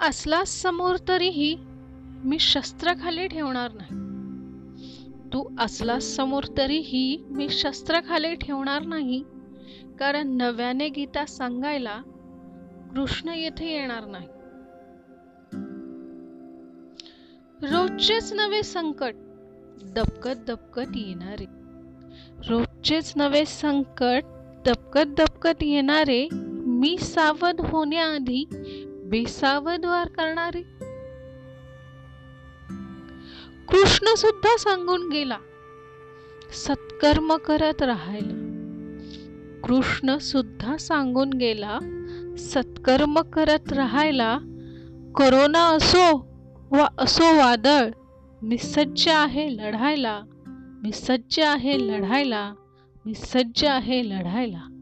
असलास समोर तरीही मी शस्त्र खाली ठेवणार नाही. तू असलास समोर तरीही मी शस्त्र खाली ठेवणार नाही कारण नव्याने गीता सांगायला कृष्ण येथे येणार नाही. रोजचेच नवे संकट दबकत दबकत येणारे. रोजचेच नवे संकट दबकत दबकत येणारे मी सावध होण्याआधी बेसावध द्वार करणारे? कृष्ण सुद्धा सांगून गेला सत्कर्म करत राहायला. कृष्ण सुद्धा सांगून गेला सत्कर्म करत राहायला करोना असो वा असो वादळ मी सज्ज आहे लढायला मी सज्ज आहे लढायला मी सज्ज आहे लढायला.